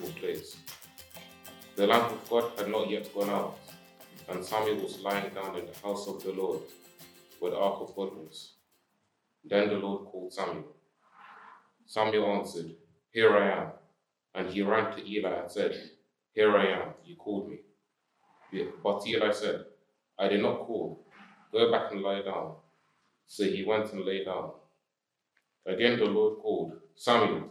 usual place. The lamp of God had not yet gone out, and Samuel was lying down in the house of the Lord, where the ark of God was. Then the Lord called Samuel. Samuel answered, Here I am. And he ran to Eli and said, Here I am, you called me. But Eli said, I did not call. Go back and lie down. So he went and lay down. Again the Lord called, Samuel.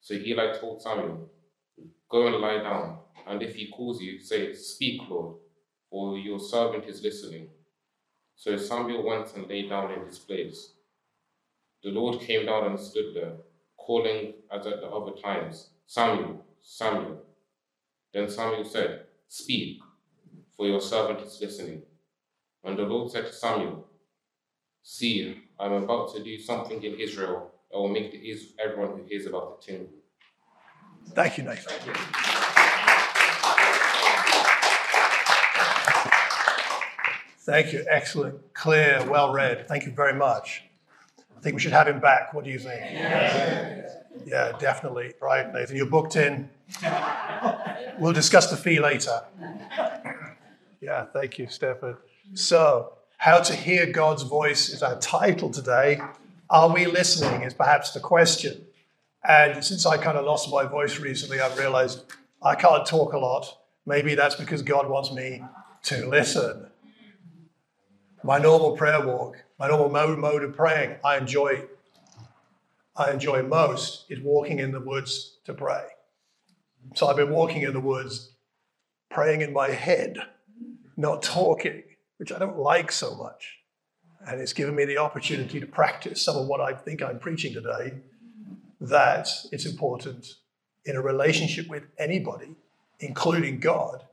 So Eli told Samuel, Go and lie down, and if he calls you, say, Speak, Lord, for your servant is listening. So Samuel went and lay down in his place. The Lord came down and stood there, calling as at the other times, Samuel, Samuel. Then Samuel said, Speak, for your servant is listening. And the Lord said to Samuel, See, I'm about to do something in Israel that will make the, everyone who hears about the tingle. Thank you, Nathan. Thank you. Excellent, clear, well read. Thank you very much. I think we should have him back. What do you think? Yeah, yeah definitely. Right, Nathan, you're booked in. We'll discuss the fee later. Yeah, thank you, Stefan. So, how to hear God's voice is our title today. Are we listening? Is perhaps the question. And since I kind of lost my voice recently, I've realized I can't talk a lot. Maybe that's because God wants me to listen. My normal prayer walk, my normal mode, of praying, I enjoy. I enjoy most is walking in the woods to pray. So I've been walking in the woods, praying in my head, not talking which I don't like so much. And it's given me the opportunity to practice some of what I think I'm preaching today that it's important in a relationship with anybody, including God,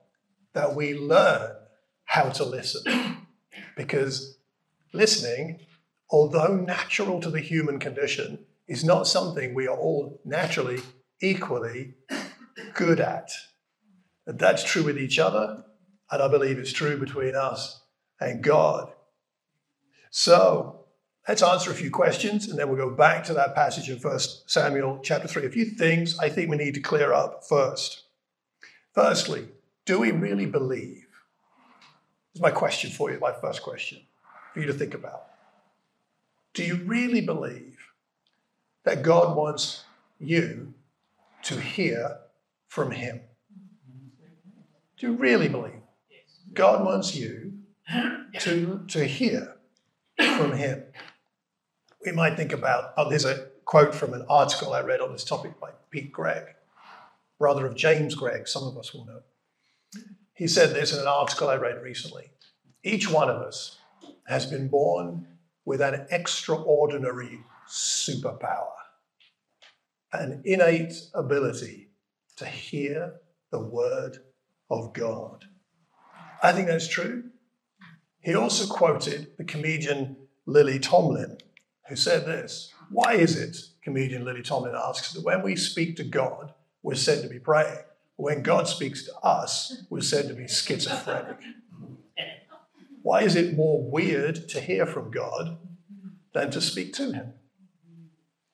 that we learn how to listen. Because listening, although natural to the human condition, is not something we are all naturally equally good at. And that's true with each other, and I believe it's true between us and God. So let's answer a few questions and then we'll go back to that passage in 1 Samuel chapter 3. A few things I think we need to clear up first. Firstly, do we really believe? This is my question for you, my first question for you to think about. Do you really believe that God wants you to hear from Him? Do you really believe? God wants you to, to hear from him. We might think about, oh, there's a quote from an article I read on this topic by Pete Greig, brother of James Greig, some of us will know. He said this in an article I read recently. Each one of us has been born with an extraordinary superpower, an innate ability to hear the word of God. I think that's true. He also quoted the comedian Lily Tomlin, who said this Why is it, comedian Lily Tomlin asks, that when we speak to God, we're said to be praying? When God speaks to us, we're said to be schizophrenic. Why is it more weird to hear from God than to speak to Him?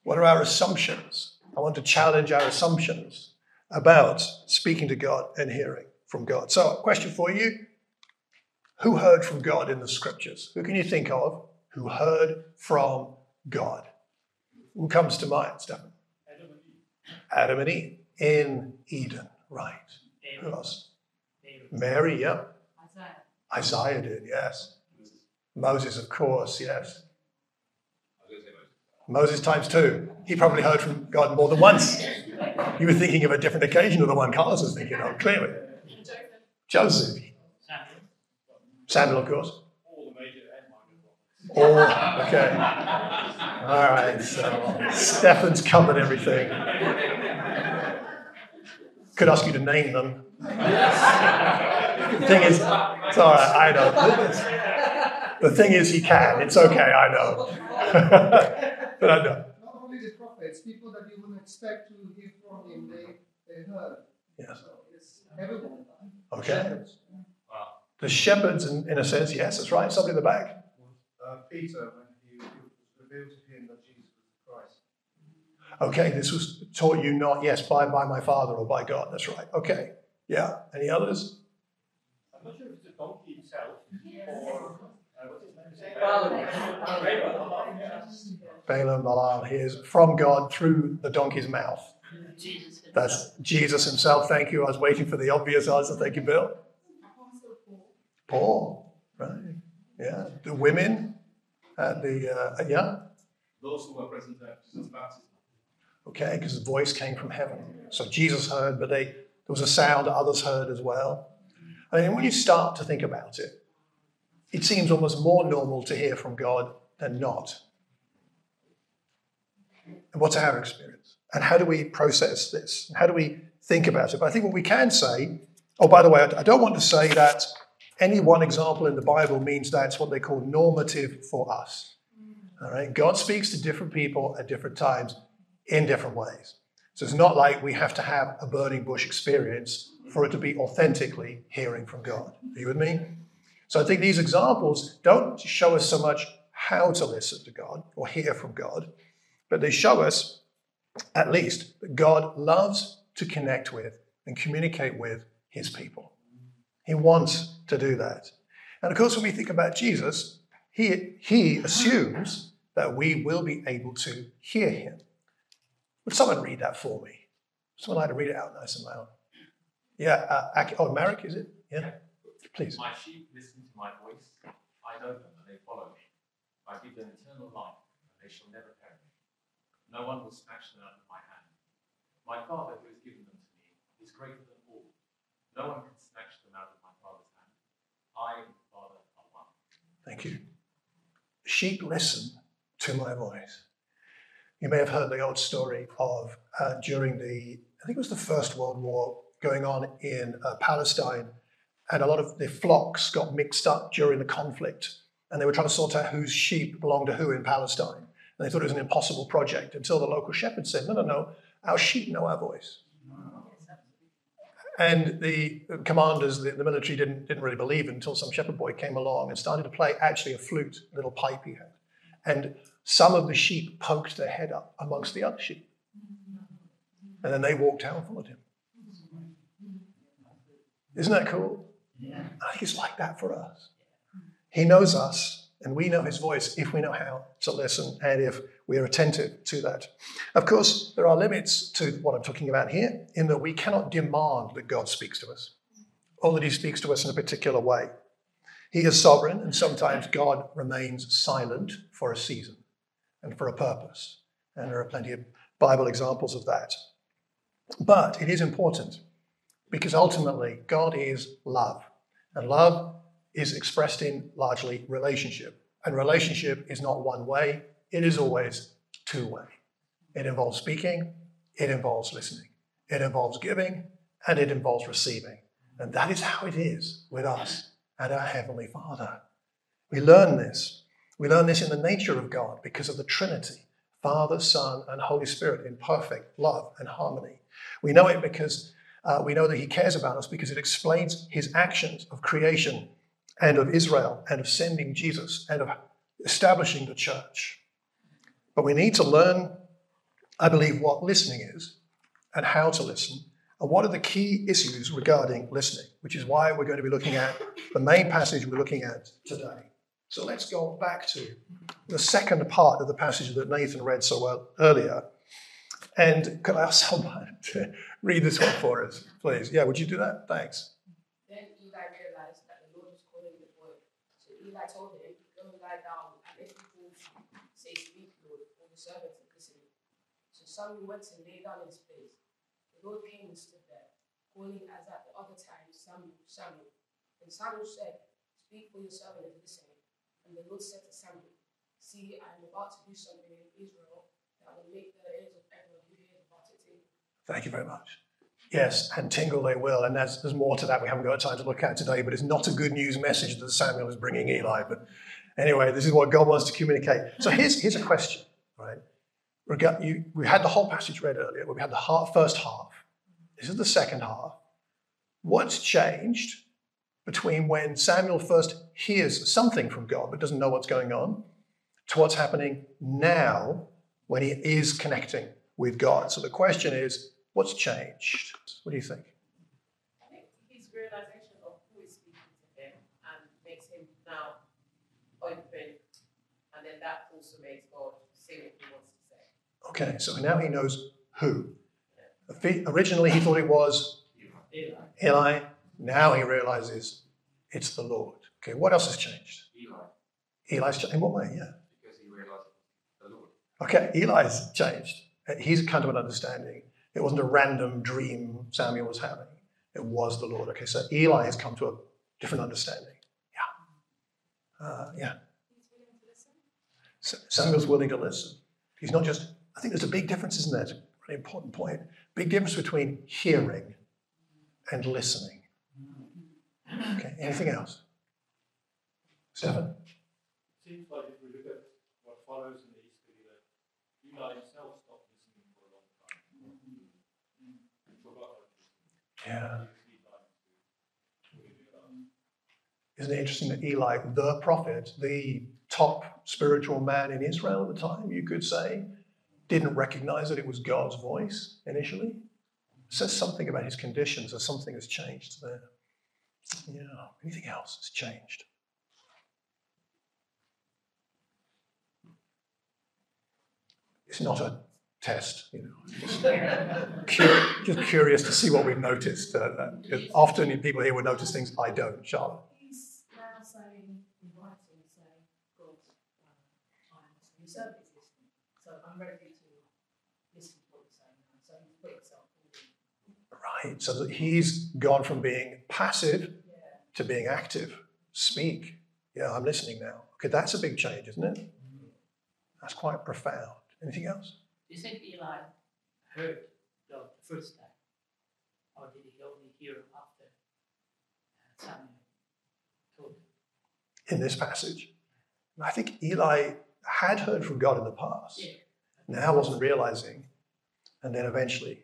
What are our assumptions? I want to challenge our assumptions about speaking to God and hearing from God. So, a question for you who heard from God in the scriptures? Who can you think of who heard from God? Who comes to mind, Stephen? Adam and Eve. Adam and Eve in Eden, right. David. Who else? David. Mary, yep. Isaiah. Isaiah did, yes. Moses, of course, yes. Moses times two. He probably heard from God more than once. You were thinking of a different occasion than the one Carlos was thinking of, clearly. Joseph. Samuel, of course. All the major and minor. All, okay. All right, so Stefan's covered everything. Could ask you to name them. the thing is, it's all right, I know. The thing is, he can. It's okay, I know. but I know. Not only the prophets, people that you wouldn't expect to hear from him, they, they heard. Yes. So it's everyone. Okay. The shepherds, in, in a sense, yes, that's right. Somebody in the back. Uh, Peter, when he, it was revealed to him that Jesus was Christ. Okay, this was taught you not, yes, by, by my Father or by God. That's right. Okay. Yeah. Any others? I'm not sure if it's the donkey himself or uh, what's his? Balaam, Balaam hears from God through the donkey's mouth. Jesus. That's Jesus himself. Thank you. I was waiting for the obvious answer. Thank you, Bill. Paul, right? Yeah. The women at the, uh, yeah. Those who were present at Jesus' baptism. Okay, because the voice came from heaven. So Jesus heard, but they, there was a sound others heard as well. I mean, when you start to think about it, it seems almost more normal to hear from God than not. And what's our experience? And how do we process this? How do we think about it? But I think what we can say, oh, by the way, I don't want to say that any one example in the Bible means that's what they call normative for us. Mm. All right, God speaks to different people at different times in different ways. So it's not like we have to have a burning bush experience for it to be authentically hearing from God. Are you with me? So I think these examples don't show us so much how to listen to God or hear from God, but they show us at least that God loves to connect with and communicate with his people. He wants to do that. And of course, when we think about Jesus, he, he assumes that we will be able to hear him. Would someone read that for me? Someone like to read it out nice and loud. Yeah, uh, oh, Marek, is it? Yeah, please. My sheep listen to my voice. I know them and they follow me. I give them eternal life and they shall never perish. No one will snatch them out of my hand. My Father who has given them to me is greater than all. No one can snatch them out of my Father's hand. I Father are one. Thank you. Sheep listen to my voice. You may have heard the old story of uh, during the, I think it was the First World War going on in uh, Palestine, and a lot of the flocks got mixed up during the conflict, and they were trying to sort out whose sheep belonged to who in Palestine. And they thought it was an impossible project until the local shepherd said, No, no, no, our sheep know our voice. And the commanders, the, the military didn't, didn't really believe until some shepherd boy came along and started to play actually a flute, a little pipe he had. And some of the sheep poked their head up amongst the other sheep. And then they walked out and followed him. Isn't that cool? I think it's like that for us. He knows us, and we know his voice if we know how to listen and if we are attentive to that. Of course, there are limits to what I'm talking about here, in that we cannot demand that God speaks to us or that he speaks to us in a particular way. He is sovereign, and sometimes God remains silent for a season and for a purpose. And there are plenty of Bible examples of that. But it is important because ultimately God is love. And love is expressed in largely relationship. And relationship is not one way, it is always two way. It involves speaking, it involves listening, it involves giving, and it involves receiving. And that is how it is with us and our Heavenly Father. We learn this. We learn this in the nature of God because of the Trinity Father, Son, and Holy Spirit in perfect love and harmony. We know it because uh, we know that He cares about us because it explains His actions of creation and of Israel and of sending Jesus and of establishing the church. But we need to learn, I believe, what listening is and how to listen and what are the key issues regarding listening, which is why we're going to be looking at the main passage we're looking at today. So let's go back to the second part of the passage that Nathan read so well earlier. And could I ask someone to read this one for us, please? Yeah, would you do that? Thanks. Then Eli realized that the Lord was calling the boy. So Eli told him, Go and lie down, and if he calls you, say, Speak, Is listening. So Samuel went and lay down in his place. The Lord came and stood there, calling as at the other time, Samuel, Samuel. And Samuel said, Speak, for your servant is listening. And the Lord said to Samuel, See, I am about to do something in Israel that will make the ears of everyone who hears about it tingle. Thank you very much. Yes, and tingle they will. And there's, there's more to that we haven't got time to look at today, but it's not a good news message that Samuel is bringing Eli. But anyway, this is what God wants to communicate. So here's, here's a question, we had the whole passage read earlier, but we had the first half. This is the second half. What's changed between when Samuel first hears something from God but doesn't know what's going on to what's happening now when he is connecting with God? So the question is, what's changed? What do you think? I think his realization of who is speaking to him and makes him now open, and then that also makes God say what he wants to say. Okay, so now he knows who. Originally, he thought it was Eli. Eli. Now he realizes it's the Lord. Okay, what else has changed? Eli, Eli's changed. In what way? Yeah. because he realized the Lord. Okay, Eli's changed. He's come to an understanding. It wasn't a random dream Samuel was having. It was the Lord. Okay, so Eli has come to a different understanding. Yeah. Uh, yeah. He's willing to listen. Sa- Samuel's willing to listen. He's not just, I think there's a big difference, isn't there? It's a really important point. Big difference between hearing and listening. Okay, anything else? It seems like if we look at what follows in the history, that Eli himself stopped listening for a long time. He forgot how to listen. Yeah. He was Eli to really realize. Isn't it interesting that Eli, the prophet, the top spiritual man in Israel at the time, you could say, didn't recognize that it was God's voice initially? says something about his conditions, or something has changed there. Yeah. Anything else has changed? It's not a test, you know. Just, cur- just curious to see what we've noticed. Uh, uh, often people here will notice things I don't. Charlotte. He's now saying, saying, listening. So I'm ready to listen to what you're saying now. So he's put himself So that he's gone from being passive to being active. Speak. Yeah, I'm listening now. Okay, that's a big change, isn't it? That's quite profound. Anything else? You think Eli heard God the first time? Or did he only hear after uh, Samuel told him? In this passage. I think Eli had heard from God in the past. Yeah. Now wasn't realizing. And then eventually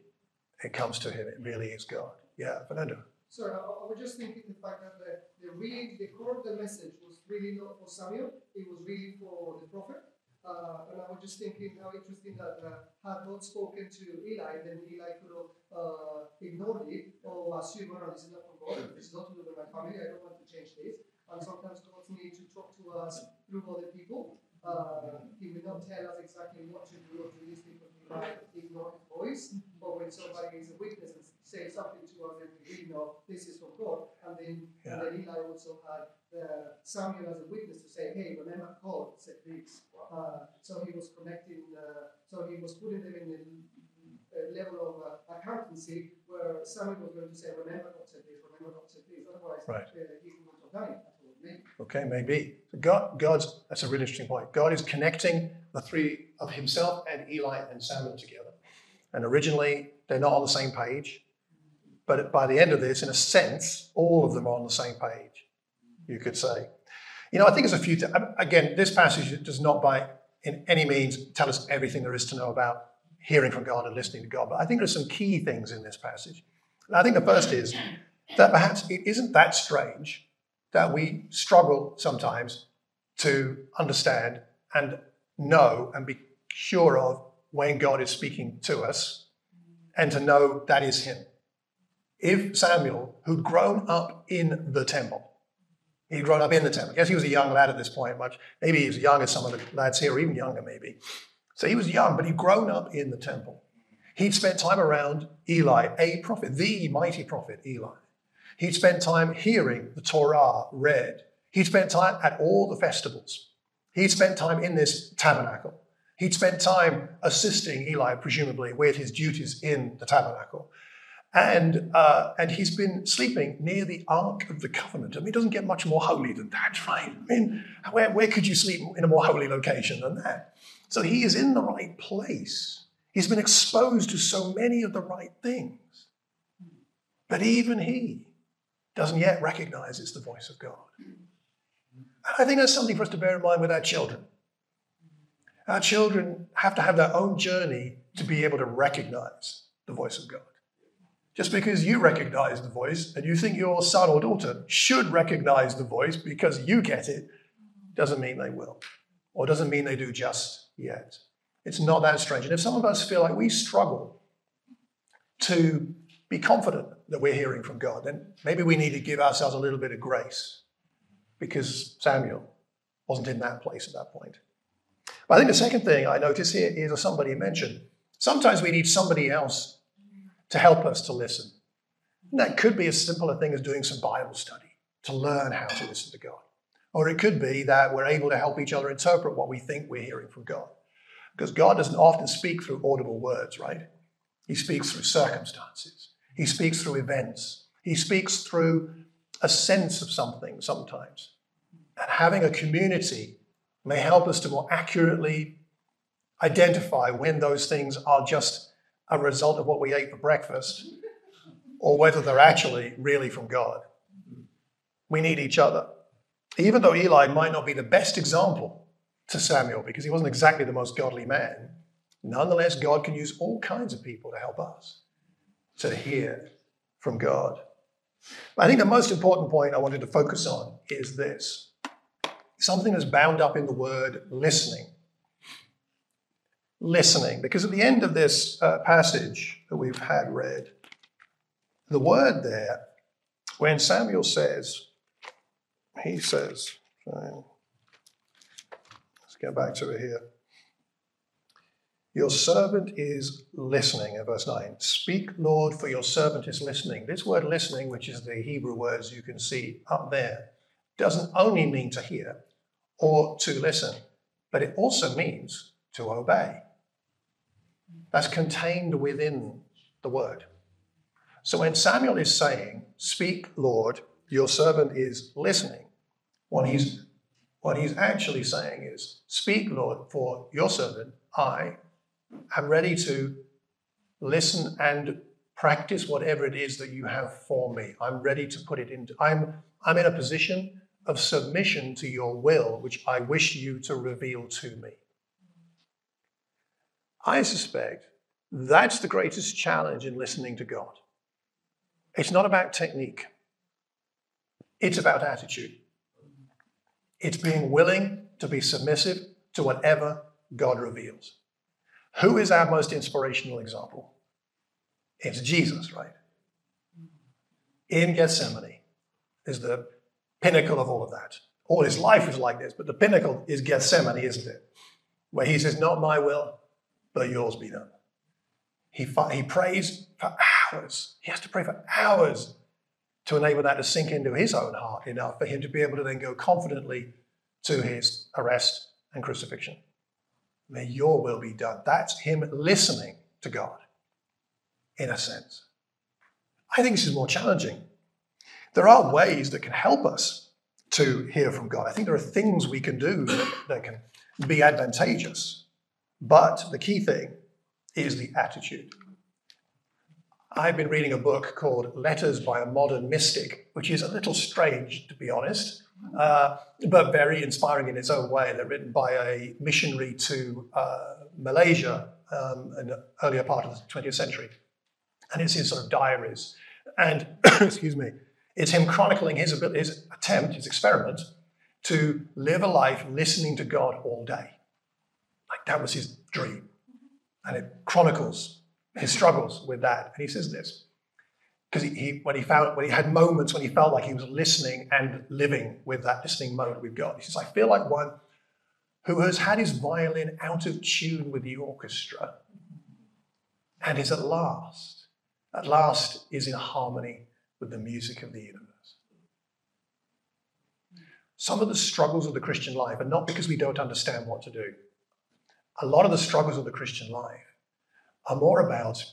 it comes to him. It really is God. Yeah, Fernando. Sorry, I, was just thinking the fact that the, the the core of the message was really not for Samuel, it was really for the prophet. Uh, and I was just thinking how interesting that uh, had God spoken to Eli, then Eli could have uh, ignored it or assumed, well, this is not from God, this is not to do with my family, I don't want to change this. And sometimes God needs to talk to us through other people. Uh, he will not tell us exactly what to do or to listen because we might ignore his voice. But when somebody is a witness and says something to us, then we know this is from God. And then, Yeah. and then Eli also had uh, Samuel as a witness to say, hey, remember God said this. Uh, so he was connecting, uh, so he was putting them in a, a level of uh, accountancy where Samuel was going to say, remember God said this, remember God said this. Otherwise, Right. uh, he wouldn't have done it at all. Maybe. Okay, maybe. So God, God's, that's a really interesting point. God is connecting the three of himself and Eli and Samuel together. And originally, they're not on the same page. But by the end of this, in a sense, all of them are on the same page, you could say. You know, I think there's a few, again, this passage does not by in any means tell us everything there is to know about hearing from God and listening to God. But I think there's some key things in this passage. And I think the first is that perhaps it isn't that strange that we struggle sometimes to understand and know and be sure of when God is speaking to us and to know that is Him. If Samuel, who'd grown up in the temple, he'd grown up in the temple. Yes, he was a young lad at this point, much maybe he was as young as some of the lads here, or even younger, maybe. So he was young, but he'd grown up in the temple. He'd spent time around Eli, a prophet, the mighty prophet Eli. He'd spent time hearing the Torah read. He'd spent time at all the festivals. He'd spent time in this tabernacle. He'd spent time assisting Eli, presumably, with his duties in the tabernacle. And, uh, and he's been sleeping near the Ark of the Covenant. I mean, it doesn't get much more holy than that, right? I mean, where, where could you sleep in a more holy location than that? So he is in the right place. He's been exposed to so many of the right things. But even he doesn't yet recognize it's the voice of God. Hmm. And I think that's something for us to bear in mind with our children. Our children have to have their own journey to be able to recognize the voice of God. Just because you recognize the voice and you think your son or daughter should recognize the voice because you get it, doesn't mean they will, or doesn't mean they do just yet. It's not that strange. And if some of us feel like we struggle to be confident that we're hearing from God, then maybe we need to give ourselves a little bit of grace because Samuel wasn't in that place at that point. But I think the second thing I notice here is somebody mentioned. Sometimes we need somebody else to help us to listen. And that could be as simple a thing as doing some Bible study to learn how to listen to God. Or it could be that we're able to help each other interpret what we think we're hearing from God. Because God doesn't often speak through audible words, right? He speaks through circumstances, He speaks through events, He speaks through a sense of something sometimes. And having a community may help us to more accurately identify when those things are just a result of what we ate for breakfast or whether they're actually really from God. We need each other. Even though Eli might not be the best example to Samuel because he wasn't exactly the most godly man, nonetheless, God can use all kinds of people to help us to hear from God. I think the most important point I wanted to focus on is this something that's bound up in the word listening. Listening, because at the end of this uh, passage that we've had read, the word there, when Samuel says, he says, let's go back to it here. Your servant is listening, in verse 9. Speak, Lord, for your servant is listening. This word listening, which is the Hebrew words you can see up there, doesn't only mean to hear or to listen, but it also means to obey. That's contained within the word. So when Samuel is saying, Speak, Lord, your servant is listening, what he's, what he's actually saying is, Speak, Lord, for your servant, I am ready to listen and practice whatever it is that you have for me. I'm ready to put it into, I'm, I'm in a position of submission to your will, which I wish you to reveal to me. I suspect that's the greatest challenge in listening to God. It's not about technique, it's about attitude. It's being willing to be submissive to whatever God reveals. Who is our most inspirational example? It's Jesus, right? In Gethsemane is the pinnacle of all of that. All his life is like this, but the pinnacle is Gethsemane, isn't it? Where he says, Not my will, but yours be done. He, he prays for hours. He has to pray for hours to enable that to sink into his own heart enough for him to be able to then go confidently to his arrest and crucifixion. May your will be done. That's him listening to God, in a sense. I think this is more challenging. There are ways that can help us to hear from God. I think there are things we can do that can be advantageous. But the key thing is the attitude. I've been reading a book called Letters by a Modern Mystic, which is a little strange, to be honest, uh, but very inspiring in its own way. They're written by a missionary to uh, Malaysia um, in the earlier part of the 20th century. And it's his sort of diaries. And, excuse me, it's him chronicling his, ability, his attempt, his experiment, to live a life listening to God all day. Like that was his dream. And it chronicles his struggles with that. And he says this because he, he, when he found when he had moments when he felt like he was listening and living with that listening mode we've got. He says, I feel like one who has had his violin out of tune with the orchestra and is at last, at last is in harmony with the music of the universe. Some of the struggles of the Christian life are not because we don't understand what to do. A lot of the struggles of the Christian life are more about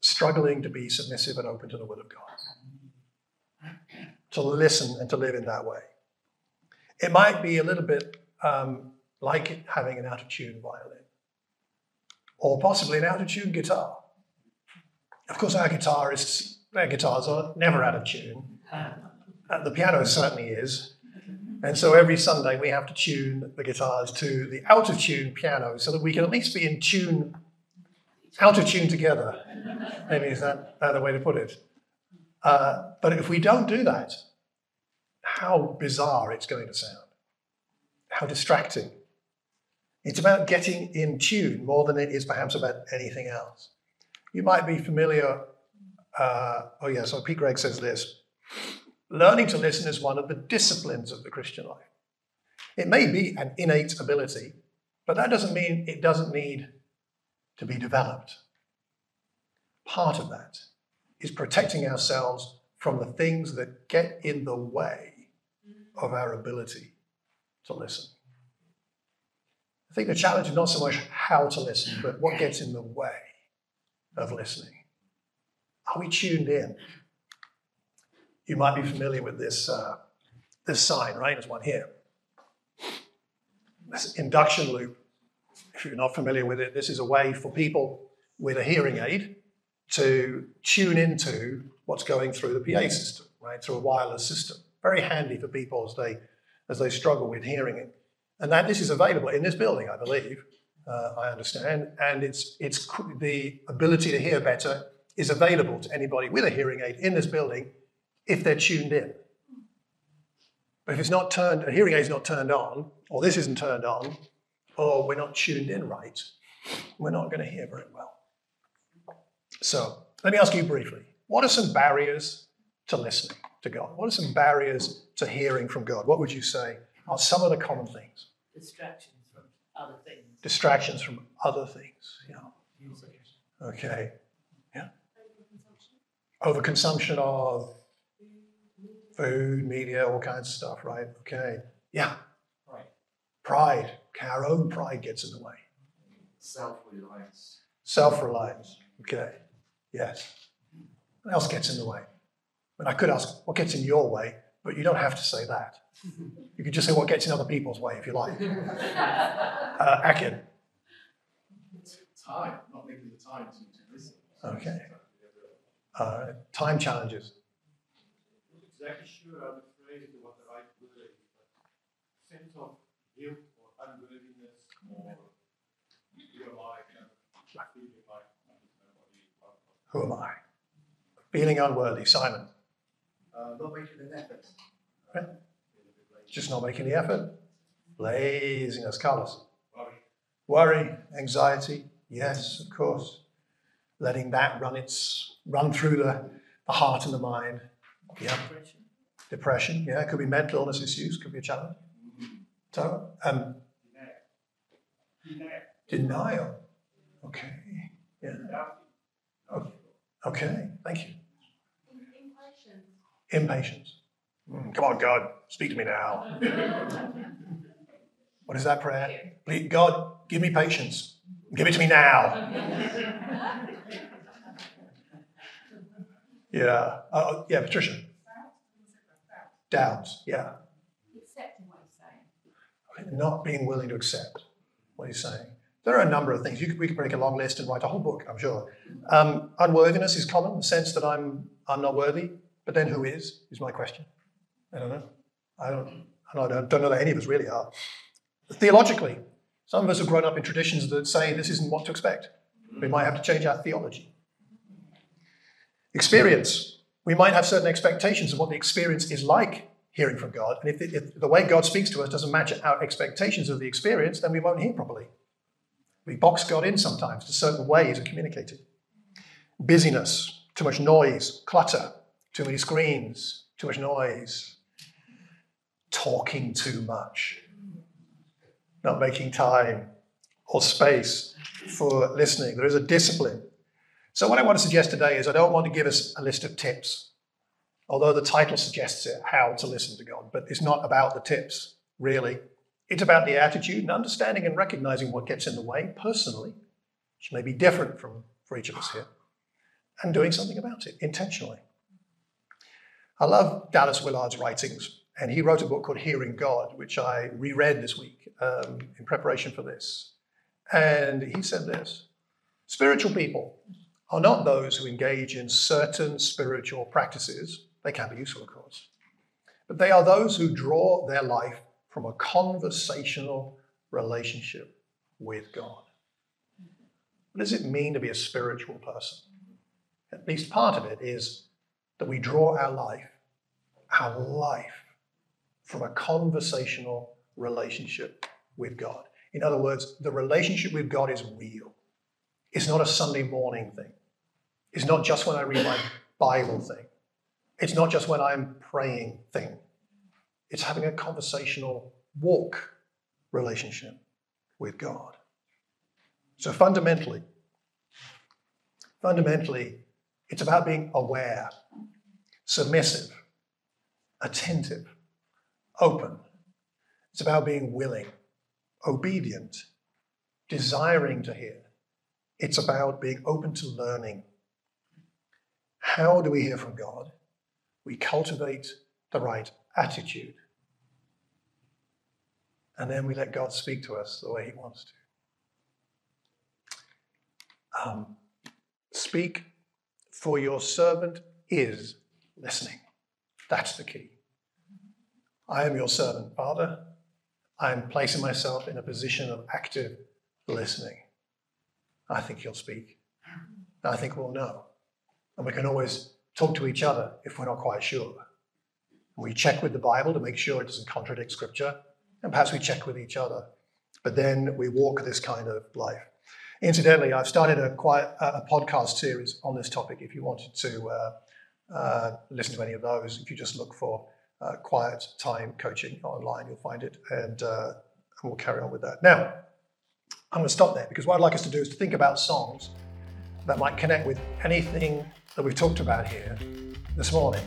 struggling to be submissive and open to the will of God, to listen and to live in that way. It might be a little bit um, like having an out of tune violin, or possibly an out of tune guitar. Of course, our guitarists their guitars are never out of tune. Uh, the piano certainly is. And so every Sunday we have to tune the guitars to the out of tune piano so that we can at least be in tune, out of tune together. Maybe is that, the way to put it? Uh, but if we don't do that, how bizarre it's going to sound, how distracting. It's about getting in tune more than it is perhaps about anything else. You might be familiar. Uh, oh, yeah, so Pete Greig says this learning to listen is one of the disciplines of the Christian life. It may be an innate ability, but that doesn't mean it doesn't need to be developed. Part of that is protecting ourselves from the things that get in the way of our ability to listen. I think the challenge is not so much how to listen, but what gets in the way of listening. Are we tuned in? You might be familiar with this, uh, this sign, right? There's one here. This induction loop. If you're not familiar with it, this is a way for people with a hearing aid to tune into what's going through the PA system, right? Through a wireless system. Very handy for people as they as they struggle with hearing it. And that this is available in this building, I believe. Uh, I understand, and it's it's the ability to hear better is available to anybody with a hearing aid in this building if they're tuned in. But if it's not turned, a hearing aid is not turned on, or this isn't turned on, or we're not tuned in right, we're not going to hear very well. So let me ask you briefly: What are some barriers to listening to God? What are some barriers to hearing from God? What would you say are some of the common things? Distractions from other things. Distractions from other things. Yeah. Okay. Yeah. Overconsumption of food, media, all kinds of stuff, right? Okay. Yeah. Right. Pride. Our own pride gets in the way. Self-reliance. Self reliance. Okay. Yes. What else gets in the way? And I could ask, what gets in your way? But you don't have to say that. You could just say what gets in other people's way if you like. Uh, Akin. Time, not making the time to, to listen. Okay. Uh, time challenges. Exactly sure how to phrase it, what the right word is, but sense of guilt or unworthiness or who am I, kind feeling like I don't know what it is. Who am I? Feeling unworthy. Simon. Uh, not making an effort. Right. Just not making the effort. Laziness. Carlos. Worry. Worry, anxiety. Yes, of course. Letting that run its run through the, the heart and the mind. Yeah. Depression. Depression. Yeah. It could be mental illness issues. Could be a challenge. So, um, Denial. denial. Okay. Yeah. Doubting. Okay. Thank you. Impatience. Impatience. Mm, come on, God, speak to me now. what is that prayer? Please, God, give me patience. Give it to me now. yeah. Uh, yeah, Patricia. Doubts. Yeah. Accepting what he's saying. Not being willing to accept what he's saying. There are a number of things. You could, we could break a long list and write a whole book, I'm sure. Um, unworthiness is common, the sense that I'm, I'm not worthy. But then who is, is my question. I don't know. I don't, I don't, don't know that any of us really are. Theologically, some of us have grown up in traditions that say this isn't what to expect. We might have to change our theology. Experience. We might have certain expectations of what the experience is like hearing from God. And if, the- if the way God speaks to us doesn't match our expectations of the experience, then we won't hear properly. We box God in sometimes to certain ways of communicating. Busyness, too much noise, clutter, too many screens, too much noise, talking too much, not making time or space for listening. There is a discipline. So, what I want to suggest today is I don't want to give us a list of tips, although the title suggests it, how to listen to God, but it's not about the tips, really. It's about the attitude and understanding and recognizing what gets in the way personally, which may be different from for each of us here, and doing something about it intentionally. I love Dallas Willard's writings, and he wrote a book called Hearing God, which I reread this week um, in preparation for this. And he said this Spiritual people are not those who engage in certain spiritual practices. They can be useful, of course. But they are those who draw their life from a conversational relationship with God. What does it mean to be a spiritual person? At least part of it is that we draw our life, our life, from a conversational relationship with God. In other words, the relationship with God is real. It's not a Sunday morning thing. It's not just when I read my Bible thing. It's not just when I'm praying thing. It's having a conversational walk relationship with God. So fundamentally, fundamentally, it's about being aware, submissive, attentive, open. It's about being willing, obedient, desiring to hear. It's about being open to learning. How do we hear from God? We cultivate the right attitude. And then we let God speak to us the way He wants to. Um, speak, for your servant is listening. That's the key. I am your servant, Father. I am placing myself in a position of active listening. I think He'll speak. I think we'll know. And we can always talk to each other if we're not quite sure. We check with the Bible to make sure it doesn't contradict Scripture, and perhaps we check with each other. But then we walk this kind of life. Incidentally, I've started a, quiet, a podcast series on this topic. If you wanted to uh, uh, listen to any of those, if you just look for uh, Quiet Time Coaching online, you'll find it, and, uh, and we'll carry on with that. Now, I'm going to stop there because what I'd like us to do is to think about songs that might connect with anything that we've talked about here this morning.